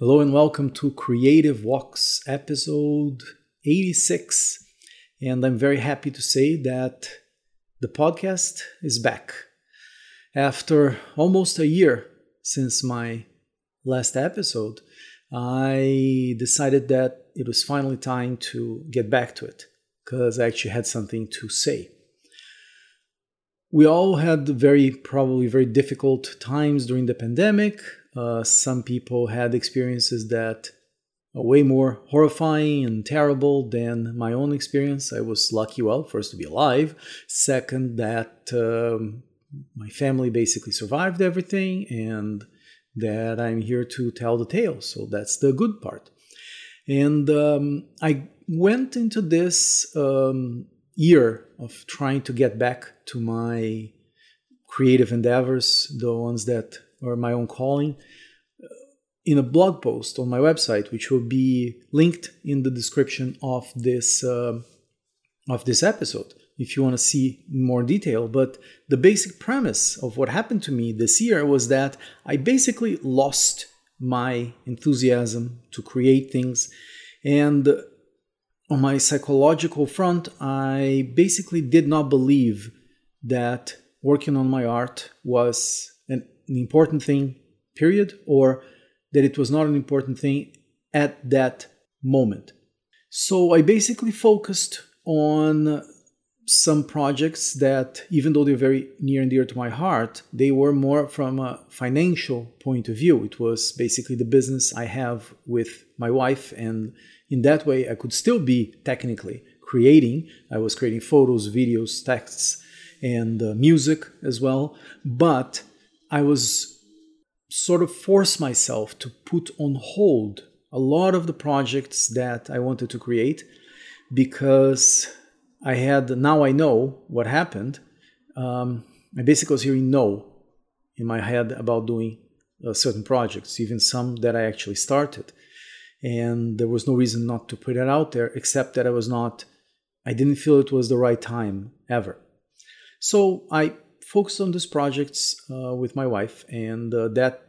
Hello and welcome to Creative Walks episode 86. And I'm very happy to say that the podcast is back. After almost a year since my last episode, I decided that it was finally time to get back to it because I actually had something to say. We all had very, probably very difficult times during the pandemic. Uh, some people had experiences that are way more horrifying and terrible than my own experience. I was lucky, well, first to be alive. Second, that um, my family basically survived everything and that I'm here to tell the tale. So that's the good part. And um, I went into this um, year of trying to get back to my creative endeavors, the ones that or my own calling in a blog post on my website, which will be linked in the description of this uh, of this episode if you want to see more detail. But the basic premise of what happened to me this year was that I basically lost my enthusiasm to create things. And on my psychological front, I basically did not believe that working on my art was an important thing, period, or that it was not an important thing at that moment. So I basically focused on some projects that, even though they're very near and dear to my heart, they were more from a financial point of view. It was basically the business I have with my wife, and in that way, I could still be technically creating. I was creating photos, videos, texts, and uh, music as well, but I was sort of forced myself to put on hold a lot of the projects that I wanted to create because I had now I know what happened. Um, I basically was hearing no in my head about doing uh, certain projects, even some that I actually started. And there was no reason not to put it out there, except that I was not, I didn't feel it was the right time ever. So I focused on these projects uh, with my wife, and uh, that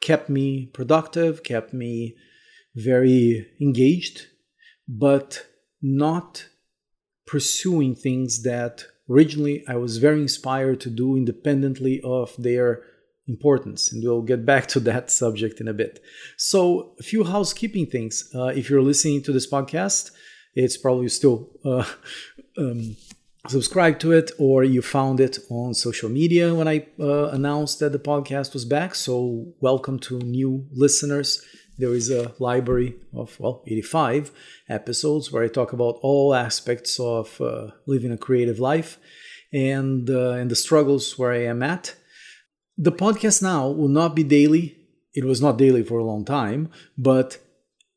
kept me productive, kept me very engaged, but not pursuing things that originally I was very inspired to do independently of their importance. And we'll get back to that subject in a bit. So, a few housekeeping things. Uh, if you're listening to this podcast, it's probably still uh, um, subscribe to it or you found it on social media when I uh, announced that the podcast was back. So, welcome to new listeners. There is a library of, well, 85 episodes where I talk about all aspects of uh, living a creative life and, uh, and the struggles where I am at. The podcast now will not be daily. It was not daily for a long time, but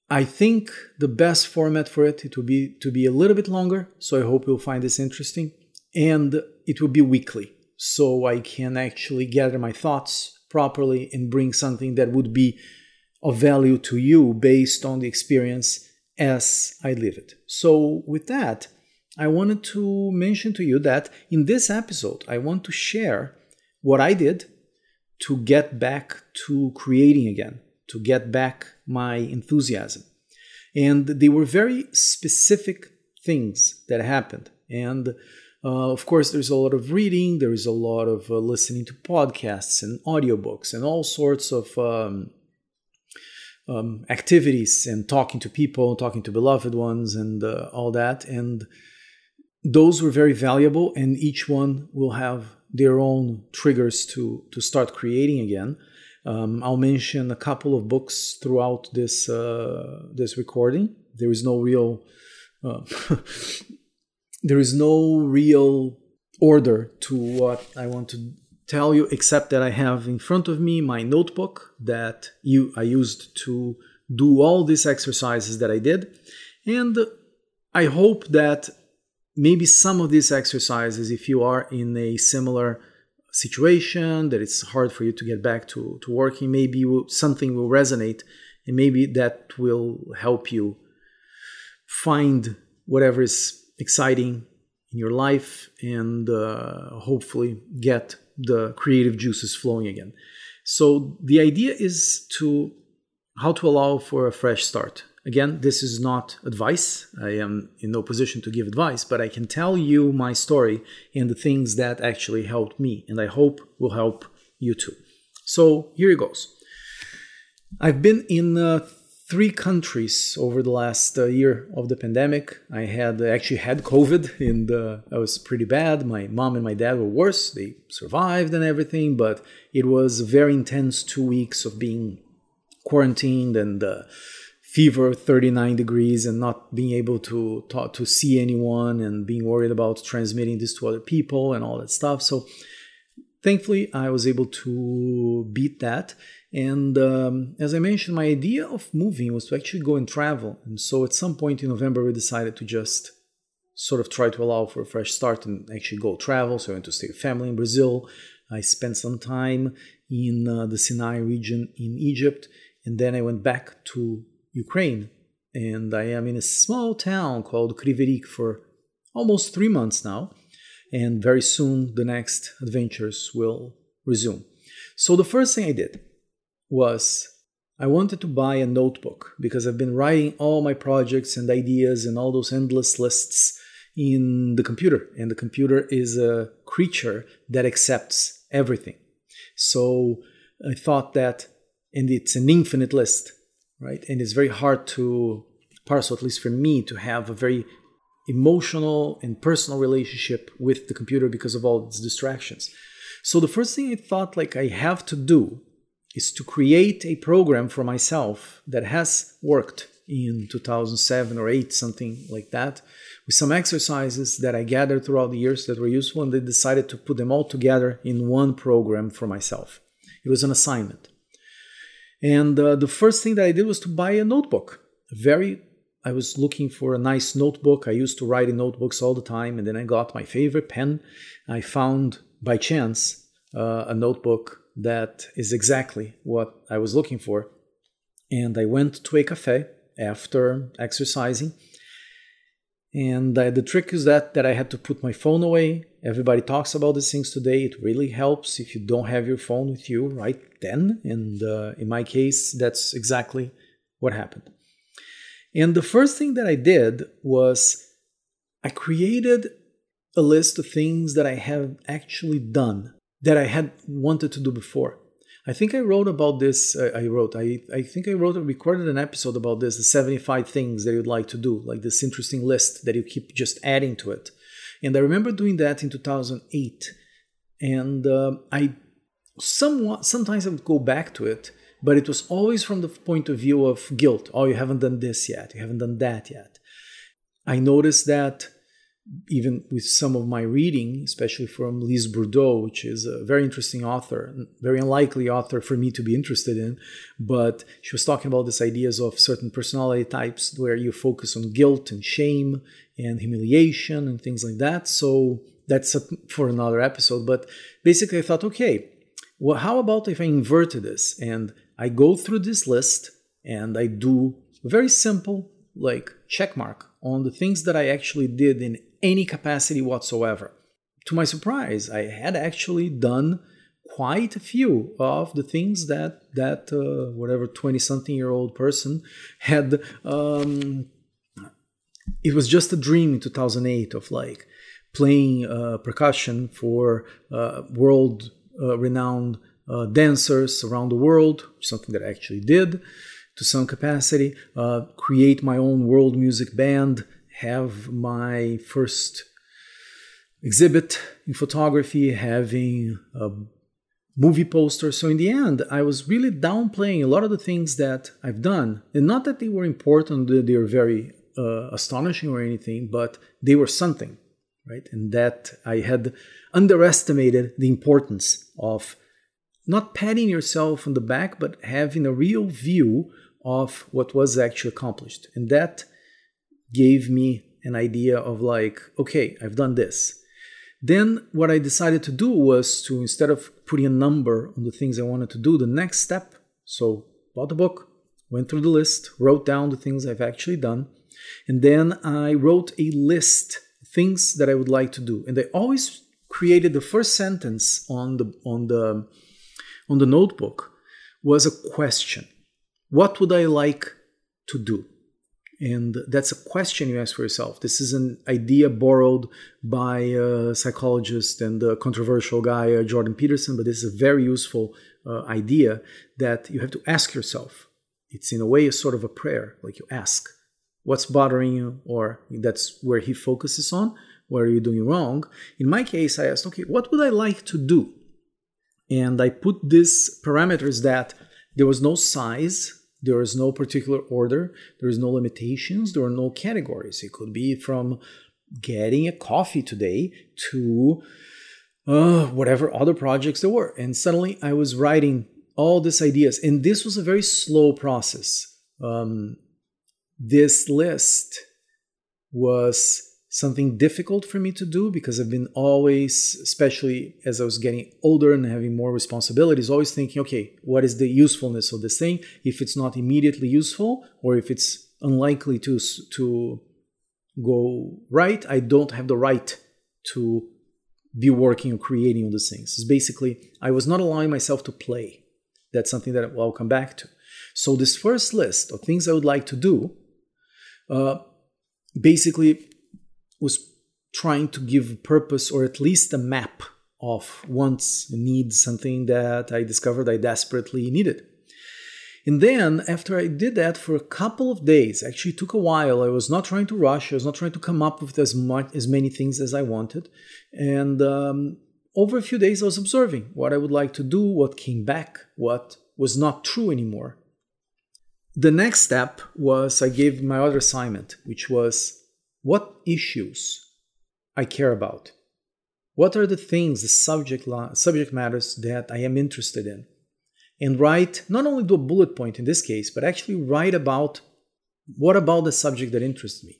I think the best format for it it will be to be a little bit longer, so I hope you'll find this interesting, and it will be weekly, so I can actually gather my thoughts properly and bring something that would be of value to you based on the experience as I live it. So with that, I wanted to mention to you that in this episode, I want to share what I did to get back to creating again to get back my enthusiasm. And they were very specific things that happened. And uh, of course, there's a lot of reading, there is a lot of uh, listening to podcasts and audiobooks and all sorts of um, um, activities and talking to people, talking to beloved ones, and uh, all that. And those were very valuable, and each one will have their own triggers to, to start creating again. Um, I'll mention a couple of books throughout this uh, this recording. There is no real uh, there is no real order to what I want to tell you, except that I have in front of me my notebook that you I used to do all these exercises that I did, and I hope that maybe some of these exercises, if you are in a similar situation that it's hard for you to get back to, to working maybe something will resonate and maybe that will help you find whatever is exciting in your life and uh, hopefully get the creative juices flowing again so the idea is to how to allow for a fresh start. Again, this is not advice. I am in no position to give advice, but I can tell you my story and the things that actually helped me, and I hope will help you too. So here it goes. I've been in uh, three countries over the last uh, year of the pandemic. I had actually had COVID, and uh, I was pretty bad. My mom and my dad were worse. They survived and everything, but it was very intense two weeks of being quarantined and uh, fever 39 degrees and not being able to talk to see anyone and being worried about transmitting this to other people and all that stuff. So thankfully, I was able to beat that and um, as I mentioned, my idea of moving was to actually go and travel. And so at some point in November, we decided to just sort of try to allow for a fresh start and actually go travel. So I went to stay with family in Brazil. I spent some time in uh, the Sinai region in Egypt. And then I went back to Ukraine. And I am in a small town called Kryvyi Rih for almost three months now. And very soon the next adventures will resume. So the first thing I did was I wanted to buy a notebook because I've been writing all my projects and ideas and all those endless lists in the computer. And the computer is a creature that accepts everything. So I thought that, and it's an infinite list, right? And it's very hard to parse, at least for me, to have a very emotional and personal relationship with the computer because of all its distractions. So the first thing I thought like I have to do is to create a program for myself that has worked in 2007 or 8 something like that with some exercises that i gathered throughout the years that were useful and they decided to put them all together in one program for myself it was an assignment and uh, the first thing that i did was to buy a notebook very i was looking for a nice notebook i used to write in notebooks all the time and then i got my favorite pen i found by chance uh, a notebook that is exactly what I was looking for. And I went to a cafe after exercising. And uh, the trick is that that I had to put my phone away. Everybody talks about these things today. It really helps if you don't have your phone with you right then. And uh, in my case, that's exactly what happened. And the first thing that I did was I created a list of things that I have actually done that I had wanted to do before. I think I wrote about this. Uh, I wrote. I, I think I wrote or recorded an episode about this. The seventy-five things that you'd like to do, like this interesting list that you keep just adding to it. And I remember doing that in two thousand eight, and uh, I somewhat sometimes I would go back to it, but it was always from the point of view of guilt. Oh, you haven't done this yet. You haven't done that yet. I noticed that even with some of my reading, especially from Lise Bourbeau, which is a very interesting author, very unlikely author for me to be interested in, but she was talking about these ideas of certain personality types where you focus on guilt and shame and humiliation and things like that. So that's for another episode. But basically, I thought, okay, well, how about if I inverted this and I go through this list and I do a very simple like check mark on the things that I actually did in any capacity whatsoever. To my surprise, I had actually done quite a few of the things that that uh, whatever 20 something year old person had um, it was just a dream in 2008 of like playing uh, percussion for uh, world uh, renowned uh, dancers around the world something that i actually did to some capacity uh, create my own world music band have my first exhibit in photography, having a movie poster. So in the end, I was really downplaying a lot of the things that I've done, and not that they were important, they were very uh, astonishing or anything, but they were something, right? And that I had underestimated the importance of not patting yourself on the back, but having a real view of what was actually accomplished, and that gave me an idea of like, okay, I've done this. Then what I decided to do was to instead of putting a number on the things I wanted to do, the next step. So bought the book, went through the list, wrote down the things I've actually done, and then I wrote a list things that I would like to do. And I always created the first sentence on the on the on the notebook was a question. what would I like to do? And that's a question you ask for yourself. This is an idea borrowed by a psychologist and a controversial guy, uh, Jordan Peterson, but this is a very useful uh, idea that you have to ask yourself. It's in a way a sort of a prayer, like you ask, what's bothering you? Or that's where he focuses on. What are you doing wrong? In my case, I asked, okay, what would I like to do? And I put these parameters that there was no size, there is no particular order, there is no limitations, there are no categories. It could be from getting a coffee today to uh, whatever other projects there were. And suddenly I was writing all these ideas. And this was a very slow process. Um, this list was something difficult for me to do because I've been always, especially as I was getting older and having more responsibilities, always thinking, okay, what is the usefulness of this thing? If it's not immediately useful or if it's unlikely to, to go right, I don't have the right to be working or creating all these things. It's basically, I was not allowing myself to play. That's something that I'll come back to. So, this first list of things I would like to do uh, basically was trying to give purpose or at least a map of wants needs, something that I discovered I desperately needed. And then, after I did that for a couple of days, actually took a while. I was not trying to rush. I was not trying to come up with as much as many things as I wanted. And um, over a few days, I was observing what I would like to do, what came back, what was not true anymore. The next step was I gave my other assignment, which was what issues I care about. What are the things, the subject, subject matters that I am interested in? And write, not only do a bullet point in this case, but actually write about what about the subject that interests me.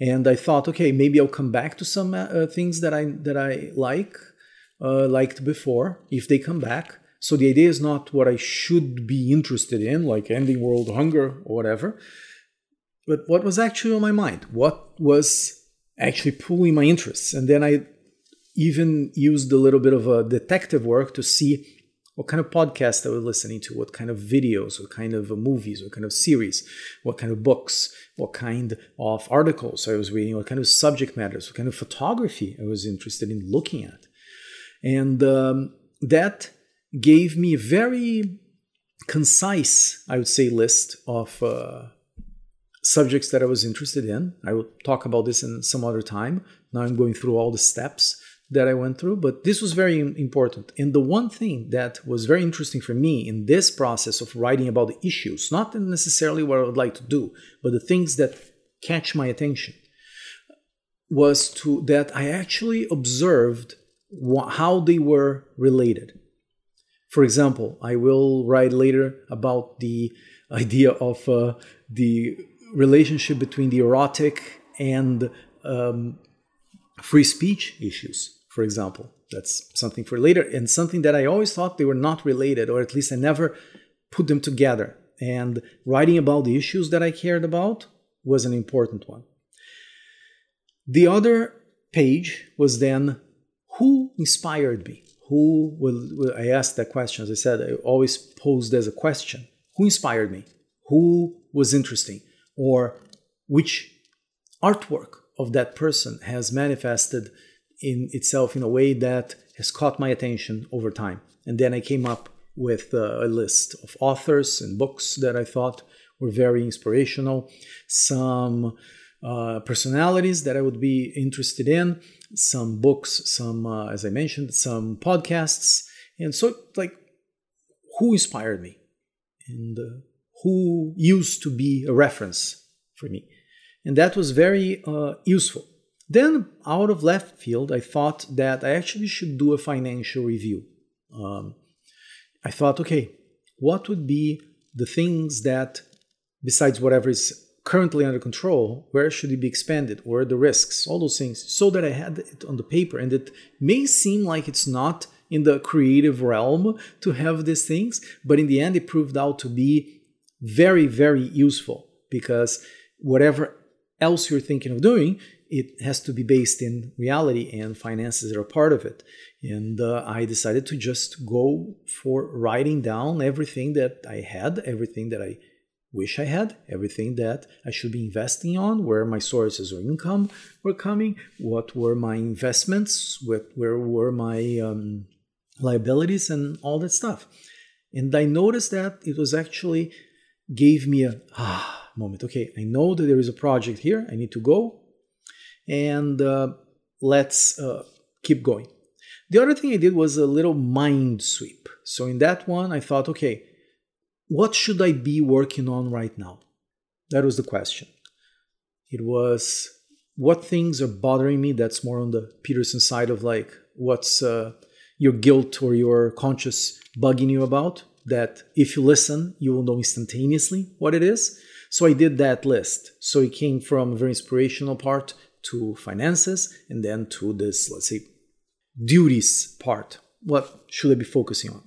And I thought, okay, maybe I'll come back to some uh, things that I that I like, uh, liked before, if they come back. So the idea is not what I should be interested in, like ending world hunger or whatever, but what was actually on my mind, what was actually pulling my interests. And then I even used a little bit of a detective work to see what kind of podcasts I was listening to, what kind of videos, what kind of movies, what kind of series, what kind of books, what kind of articles I was reading, what kind of subject matters, what kind of photography I was interested in looking at. And um, that gave me a very concise, I would say, list of uh, subjects that I was interested in. I will talk about this in some other time. Now I'm going through all the steps that I went through, but this was very important. And the one thing that was very interesting for me in this process of writing about the issues, not necessarily what I would like to do, but the things that catch my attention, was to that I actually observed wh- how they were related. For example, I will write later about the idea of uh, the relationship between the erotic and um, free speech issues, for example. That's something for later, and something that I always thought they were not related, or at least I never put them together. And writing about the issues that I cared about was an important one. The other page was then who inspired me? Who will, I asked that question, as I said, I always posed as a question. Who inspired me? Who was interesting? Or which artwork of that person has manifested in itself in a way that has caught my attention over time. And then I came up with uh, a list of authors and books that I thought were very inspirational, some uh, personalities that I would be interested in, some books, some, uh, as I mentioned, some podcasts. And so, like, who inspired me? And uh, who used to be a reference for me. And that was very uh, useful. Then, out of left field, I thought that I actually should do a financial review. Um, I thought, okay, what would be the things that, besides whatever is currently under control, where should it be expanded? Where are the risks? All those things, so that I had it on the paper. And it may seem like it's not in the creative realm to have these things, but in the end, it proved out to be very, very useful because whatever else you're thinking of doing, it has to be based in reality, and finances are a part of it. And uh, I decided to just go for writing down everything that I had, everything that I wish I had, everything that I should be investing on, where my sources of income were coming, what were my investments, what, where were my um, liabilities, and all that stuff. And I noticed that it was actually gave me a ah moment. Okay, I know that there is a project here. I need to go, and uh, let's uh, keep going. The other thing I did was a little mind sweep. So in that one, I thought, okay, what should I be working on right now? That was the question. It was what things are bothering me. That's more on the Peterson side of like what's uh, your guilt or your conscious bugging you about. That if you listen, you will know instantaneously what it is. So I did that list. So it came from a very inspirational part to finances and then to this, let's say, duties part. What should I be focusing on?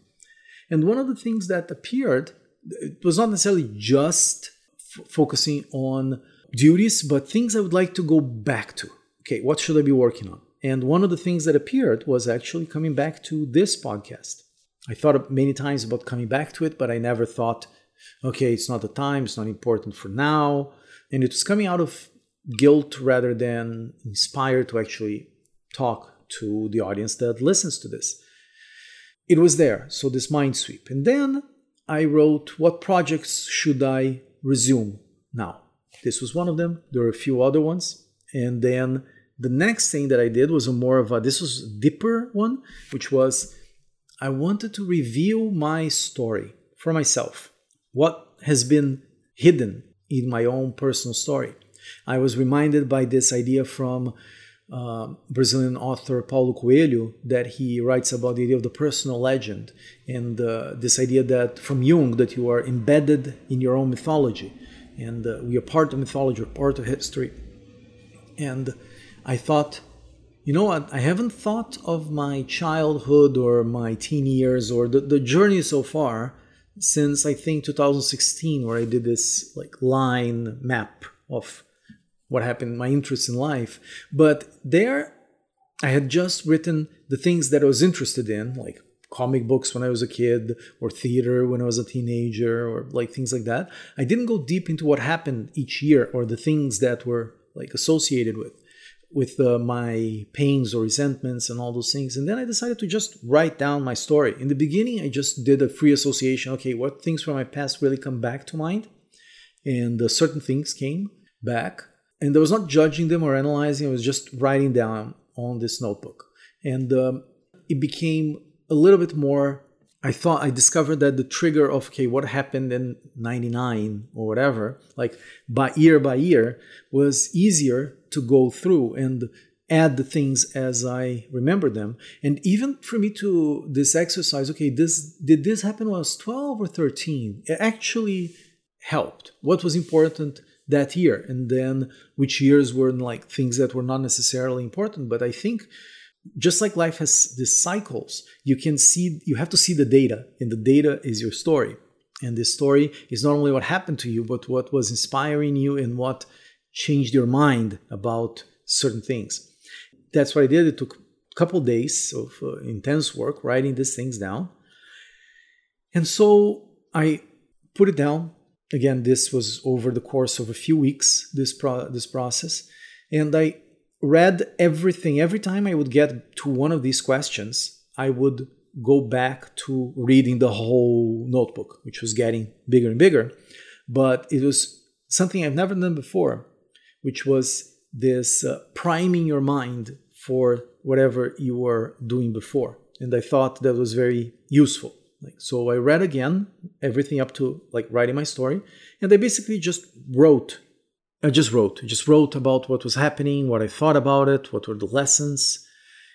And one of the things that appeared, it was not necessarily just f- focusing on duties, but things I would like to go back to. Okay, what should I be working on? And one of the things that appeared was actually coming back to this podcast. I thought many times about coming back to it, but I never thought, okay, it's not the time, it's not important for now. And it was coming out of guilt rather than inspired to actually talk to the audience that listens to this. It was there, so this mind sweep. And then I wrote, what projects should I resume now? This was one of them. There were a few other ones. And then the next thing that I did was a more of a, this was a deeper one, which was I wanted to reveal my story for myself. What has been hidden in my own personal story. I was reminded by this idea from uh, Brazilian author Paulo Coelho that he writes about the idea of the personal legend and uh, this idea that from Jung that you are embedded in your own mythology and uh, we are part of mythology, or part of history. And I thought, you know what? I haven't thought of my childhood or my teen years or the, the journey so far since I think 2016, where I did this like line map of what happened, my interests in life. But there, I had just written the things that I was interested in, like comic books when I was a kid, or theater when I was a teenager, or like things like that. I didn't go deep into what happened each year or the things that were like associated with with uh, my pains or resentments and all those things. And then I decided to just write down my story. In the beginning, I just did a free association. Okay, what things from my past really come back to mind? And uh, certain things came back and I was not judging them or analyzing. I was just writing down on this notebook, and um, it became a little bit more. I thought I discovered that the trigger of okay, what happened in '99 or whatever, like by year by year, was easier to go through and add the things as I remember them. And even for me to this exercise, okay, this did this happen when I was 12 or 13? It actually helped. What was important that year and then which years were like things that were not necessarily important but i think just like life has these cycles you can see you have to see the data and the data is your story. And this story is not only what happened to you but what was inspiring you and what changed your mind about certain things. That's what i did. It took a couple of days of uh, intense work writing these things down. And so i put it down. Again, this was over the course of a few weeks, this, pro- this process. And I read everything. Every time I would get to one of these questions, I would go back to reading the whole notebook, which was getting bigger and bigger. But it was something I've never done before, which was this uh, priming your mind for whatever you were doing before. And I thought that was very useful. Like so I read again everything up to like writing my story and I basically just wrote I just wrote, I just wrote about what was happening, what I thought about it, what were the lessons.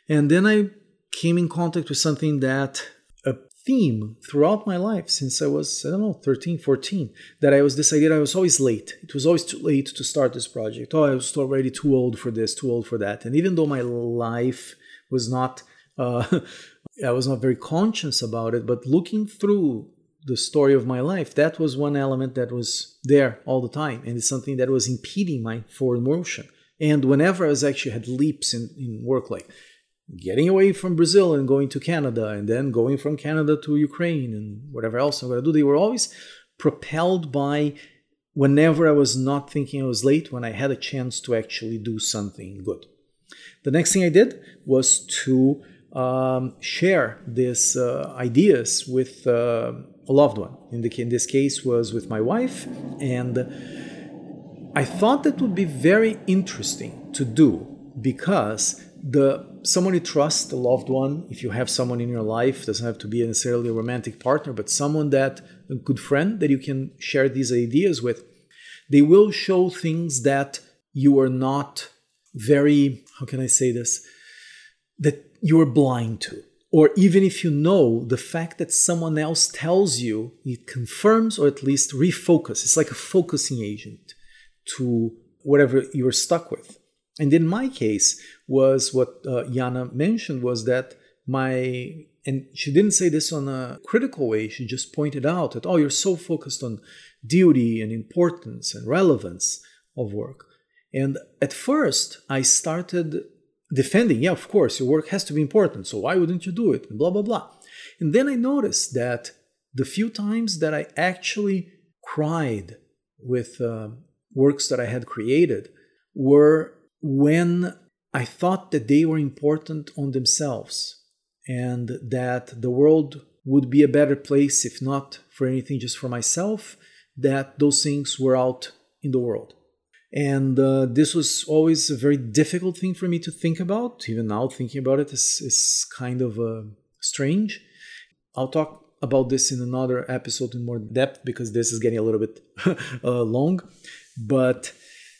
And then I came in contact with something that a theme throughout my life since I was, I don't know, 13, 14, that I was idea I was always late. It was always too late to start this project. Oh, I was already too old for this, too old for that. And even though my life was not uh, I was not very conscious about it, but looking through the story of my life, that was one element that was there all the time. And it's something that was impeding my forward motion. And whenever I was actually had leaps in, in work, like getting away from Brazil and going to Canada, and then going from Canada to Ukraine and whatever else I'm going to do, they were always propelled by whenever I was not thinking I was late, when I had a chance to actually do something good. The next thing I did was to um, share these uh, ideas with uh, a loved one. In, the, in this case, was with my wife, and I thought that would be very interesting to do because the someone you trust, a loved one, if you have someone in your life, doesn't have to be necessarily a romantic partner, but someone that a good friend that you can share these ideas with, they will show things that you are not very, how can I say this, that you are blind to. Or even if you know, the fact that someone else tells you, it confirms or at least refocus. It's like a focusing agent to whatever you're stuck with. And in my case, was what uh, Jana mentioned was that my and she didn't say this on a critical way. She just pointed out that oh, you're so focused on duty and importance and relevance of work. And at first, I started defending, yeah, of course, your work has to be important, so why wouldn't you do it? And blah, blah, blah. And then I noticed that the few times that I actually cried with uh, works that I had created were when I thought that they were important on themselves and that the world would be a better place if not for anything just for myself, that those things were out in the world. And uh, this was always a very difficult thing for me to think about. Even now, thinking about it is, is kind of uh, strange. I'll talk about this in another episode in more depth because this is getting a little bit uh, long. But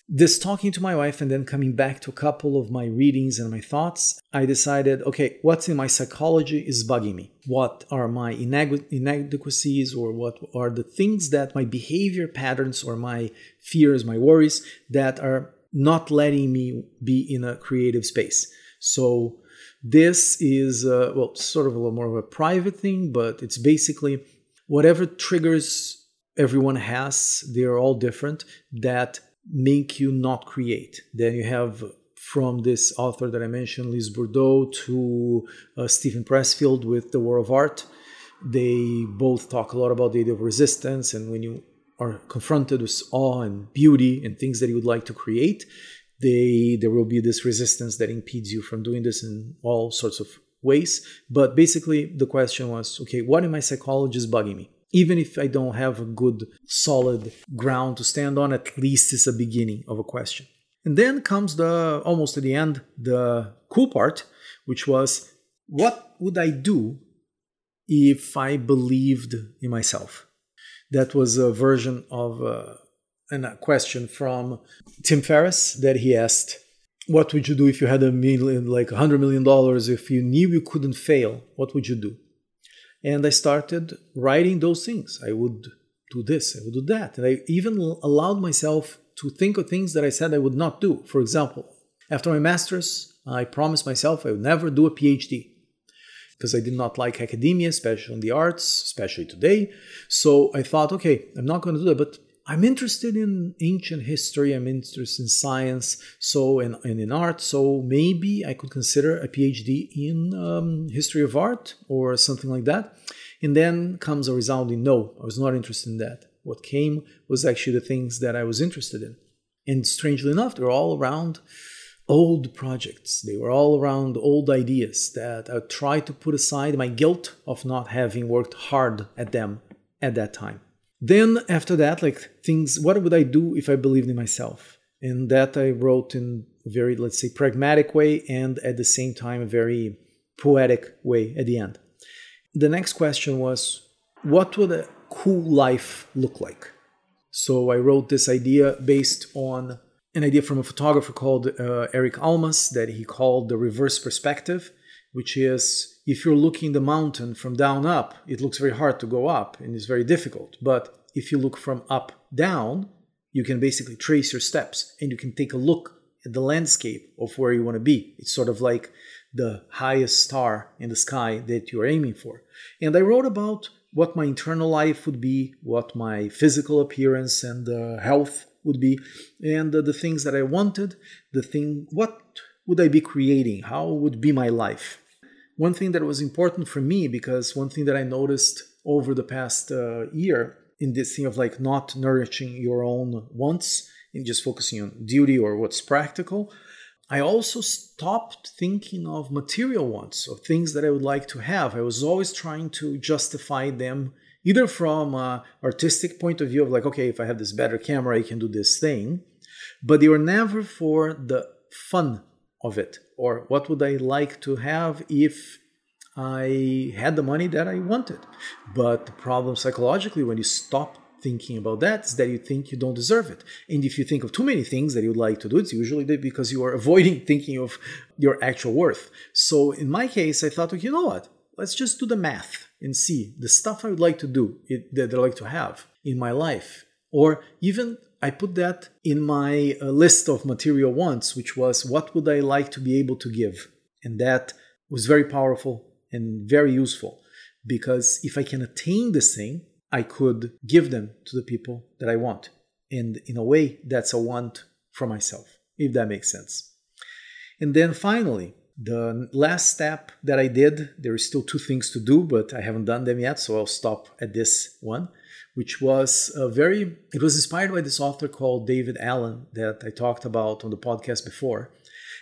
this talking to my wife and then coming back to a couple of my readings and my thoughts, I decided okay, what's in my psychology is bugging me. What are my inadequacies or what are the things that my behavior patterns or my fears, my worries that are not letting me be in a creative space? So, this is, uh, well, sort of a little more of a private thing, but it's basically whatever triggers everyone has, they're all different, that make you not create. Then you have from this author that I mentioned, Lise Bourbeau, to uh, Steven Pressfield with The War of Art. They both talk a lot about the idea of resistance, and when you are confronted with awe and beauty and things that you would like to create, they there will be this resistance that impedes you from doing this in all sorts of ways. But basically, the question was, okay, what in my psychology is bugging me? Even if I don't have a good, solid ground to stand on, at least it's a beginning of a question. And then comes the almost at the end, the cool part, which was what would I do if I believed in myself? That was a version of uh, a question from Tim Ferriss that he asked, What would you do if you had a million, like a hundred million dollars, if you knew you couldn't fail? What would you do? And I started writing those things. I would do this, I would do that. And I even allowed myself to think of things that I said I would not do. For example, after my master's, I promised myself I would never do a PhD because I did not like academia, especially in the arts, especially today. So I thought, okay, I'm not going to do that, but I'm interested in ancient history, I'm interested in science, so and, and in art, so maybe I could consider a PhD in um, history of art or something like that. And then comes a resounding no, I was not interested in that. What came was actually the things that I was interested in. And strangely enough, they're all around old projects. They were all around old ideas that I tried to put aside my guilt of not having worked hard at them at that time. Then after that, like things, what would I do if I believed in myself? And that I wrote in a very, let's say, pragmatic way and at the same time a very poetic way at the end. The next question was, what would a cool life look like? So I wrote this idea based on an idea from a photographer called uh, Eric Almas that he called the reverse perspective, which is if you're looking the mountain from down up, it looks very hard to go up and it's very difficult. But if you look from up down, you can basically trace your steps and you can take a look at the landscape of where you want to be. It's sort of like the highest star in the sky that you're aiming for. And I wrote about what my internal life would be, what my physical appearance and uh, health would be, and uh, the things that I wanted, the thing, what would I be creating? How would be my life? One thing that was important for me, because one thing that I noticed over the past uh, year in this thing of like not nourishing your own wants and just focusing on duty or what's practical, I also stopped thinking of material wants, of things that I would like to have. I was always trying to justify them either from an artistic point of view of like, okay, if I have this better camera, I can do this thing, but they were never for the fun of it or what would I like to have if I had the money that I wanted. But the problem psychologically, when you stop thinking about that, is that you think you don't deserve it. And if you think of too many things that you'd like to do, it's usually because you are avoiding thinking of your actual worth. So in my case, I thought, you know what? Let's just do the math and see the stuff I would like to do, that i'd like to have in my life. Or even I put that in my uh, list of material wants, which was what would I like to be able to give? And that was very powerful and very useful because if I can attain this thing, I could give them to the people that I want. And in a way, that's a want for myself, if that makes sense. And then finally, the last step that I did, there is still two things to do, but I haven't done them yet, so I'll stop at this one which was a very it was inspired by this author called david allen that i talked about on the podcast before.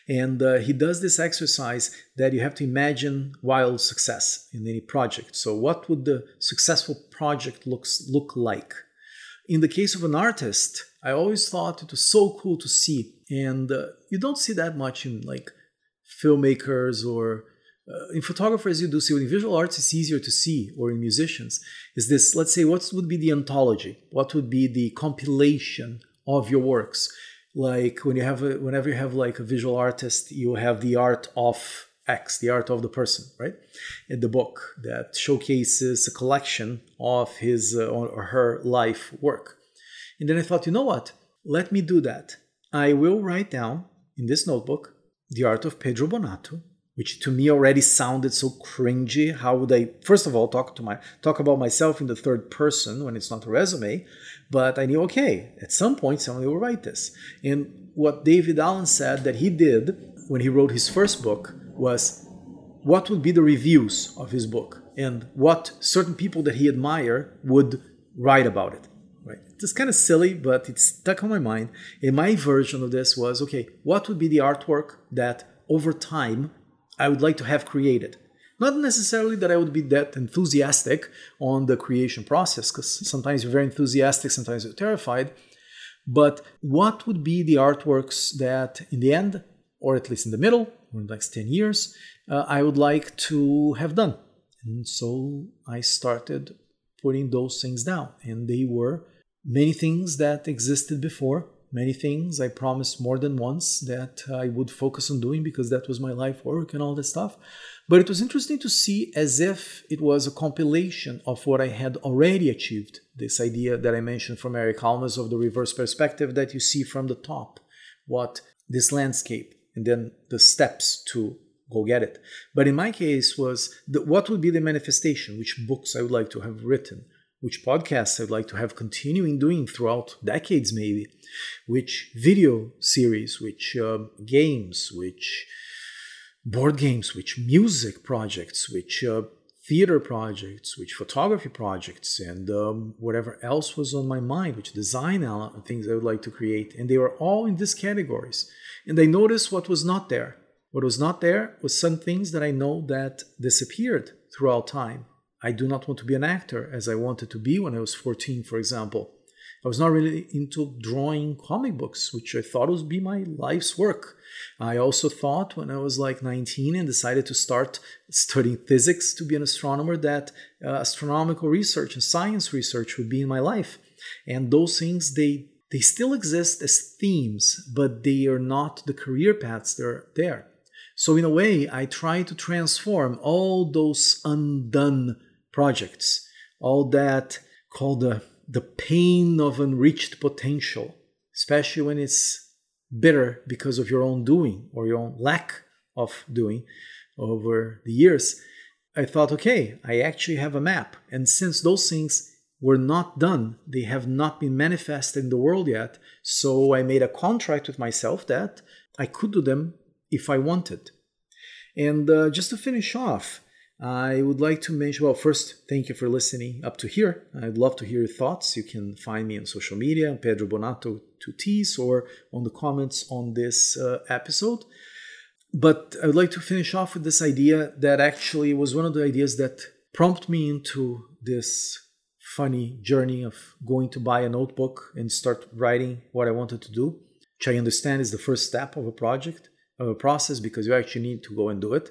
And uh, he does this exercise that you have to imagine wild success in any project. So what would the successful project looks look like? In the case of an artist i always thought it was so cool to see. And uh, you don't see that much in like filmmakers or uh, in photographers you do see in visual arts it's easier to see or in musicians is this let's say what would be the anthology? What would be the compilation of your works? Like when you have a, whenever you have like a visual artist you have the art of x the art of the person right? In the book that showcases a collection of his uh, or her life work. And then i thought you know what? Let me do that. I will write down in this notebook the art of pedro bonato which to me already sounded so cringy. How would I first of all talk to my talk about myself in the third person when it's not a resume? But I knew okay, at some point somebody will write this. And what David Allen said that he did when he wrote his first book was what would be the reviews of his book and what certain people that he admired would write about it. Right. It's kind of silly, but it stuck on my mind. And my version of this was okay, what would be the artwork that over time I would like to have created. Not necessarily that I would be that enthusiastic on the creation process, because sometimes you're very enthusiastic, sometimes you're terrified. But what would be the artworks that, in the end, or at least in the middle, or in the next 10 years, uh, I would like to have done? And so I started putting those things down. And they were many things that existed before, many things. I promised more than once that I would focus on doing because that was my life work and all that stuff. But it was interesting to see as if it was a compilation of what I had already achieved. This idea that I mentioned from Eric Almas of the reverse perspective that you see from the top, what this landscape, and then the steps to go get it. But in my case was the, what would be the manifestation, which books I would like to have written, which podcasts I'd like to have continuing doing throughout decades, maybe, which video series, which uh, games, which board games, which music projects, which uh, theater projects, which photography projects, and um, whatever else was on my mind, which design things I would like to create. And they were all in these categories. And I noticed what was not there. What was not there was some things that I know that disappeared throughout time I do not want to be an actor as I wanted to be when I was 14, for example. I was not really into drawing comic books, which I thought would be my life's work. I also thought when I was like 19 and decided to start studying physics to be an astronomer that uh, astronomical research and science research would be in my life. And those things, they they still exist as themes, but they are not the career paths that are there. So in a way, I try to transform all those undone projects, all that called the, the pain of unreached potential, especially when it's bitter because of your own doing or your own lack of doing over the years. I thought, okay, I actually have a map. And since those things were not done. They have not been manifested in the world yet. So I made a contract with myself that I could do them if I wanted. And uh, just to finish off, I would like to mention well, first, thank you for listening up to here. I'd love to hear your thoughts. You can find me on social media, Pedro Bonato, two T's, or on the comments on this uh, episode. But I would like to finish off with this idea that actually was one of the ideas that prompted me into this funny journey of going to buy a notebook and start writing what I wanted to do, which I understand is the first step of a project, of a process, because you actually need to go and do it,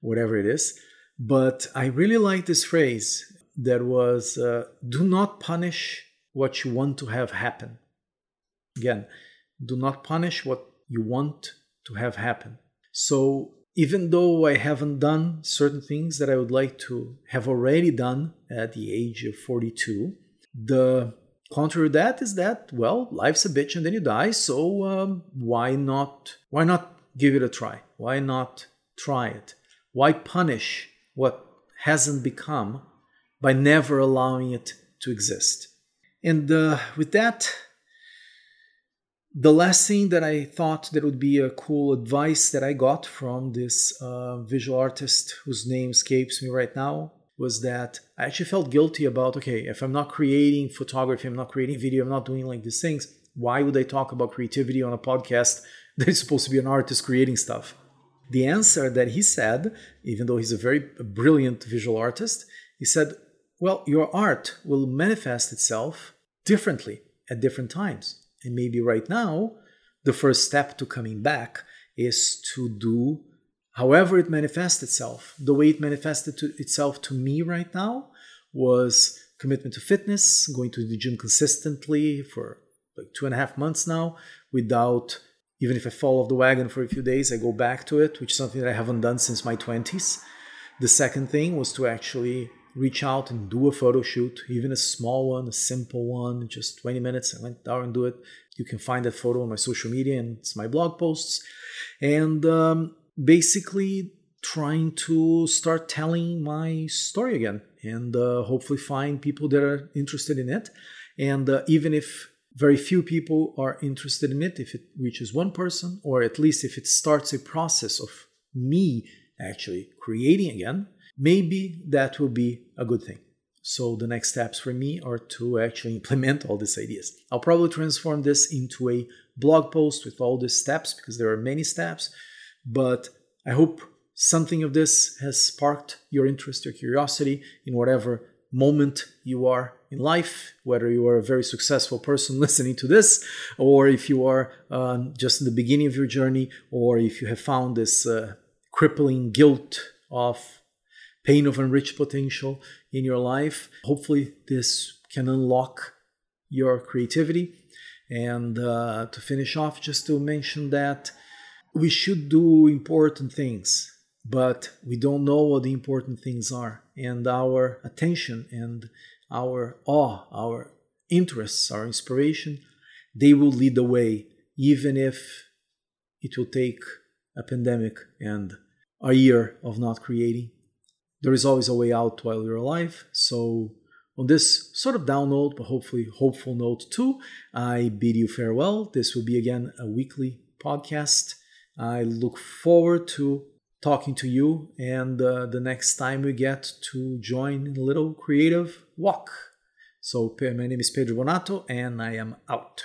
whatever it is. But I really like this phrase that was uh, do not punish what you want to have happen. Again, do not punish what you want to have happen. So even though I haven't done certain things that I would like to have already done at the age of 42, the contrary to that is that well, life's a bitch and then you die. So um, why not? Why not give it a try? Why not try it? Why punish what hasn't become by never allowing it to exist? And uh, with that, the last thing that I thought that would be a cool advice that I got from this uh, visual artist whose name escapes me right now was that I actually felt guilty about okay, if I'm not creating photography, I'm not creating video, I'm not doing like these things, why would I talk about creativity on a podcast that is supposed to be an artist creating stuff? The answer that he said, even though he's a very brilliant visual artist, he said, well, your art will manifest itself differently at different times. And maybe right now, the first step to coming back is to do however it manifests itself. The way it manifested to itself to me right now was commitment to fitness, going to the gym consistently for like two and a half months now without even if I fall off the wagon for a few days, I go back to it, which is something that I haven't done since my 20s. The second thing was to actually reach out and do a photo shoot, even a small one, a simple one, just 20 minutes. I went down and do it. You can find that photo on my social media and it's my blog posts. And um, basically trying to start telling my story again and uh, hopefully find people that are interested in it. And uh, even if very few people are interested in it, if it reaches one person, or at least if it starts a process of me actually creating again, maybe that will be a good thing. So the next steps for me are to actually implement all these ideas. I'll probably transform this into a blog post with all these steps because there are many steps, but I hope something of this has sparked your interest or curiosity in whatever moment you are in life, whether you are a very successful person listening to this, or if you are uh, just in the beginning of your journey, or if you have found this uh, crippling guilt of pain of unreached potential in your life. Hopefully, this can unlock your creativity. And uh, to finish off, just to mention that we should do important things, but we don't know what the important things are. And our attention and our awe, our interests, our inspiration, they will lead the way, even if it will take a pandemic and a year of not creating there is always a way out while you're alive. So, on this sort of down note, but hopefully hopeful note too, I bid you farewell. This will be again a weekly podcast. I look forward to talking to you and uh, the next time we get to join in a little creative walk. So, my name is Pedro Bonato, and I am out.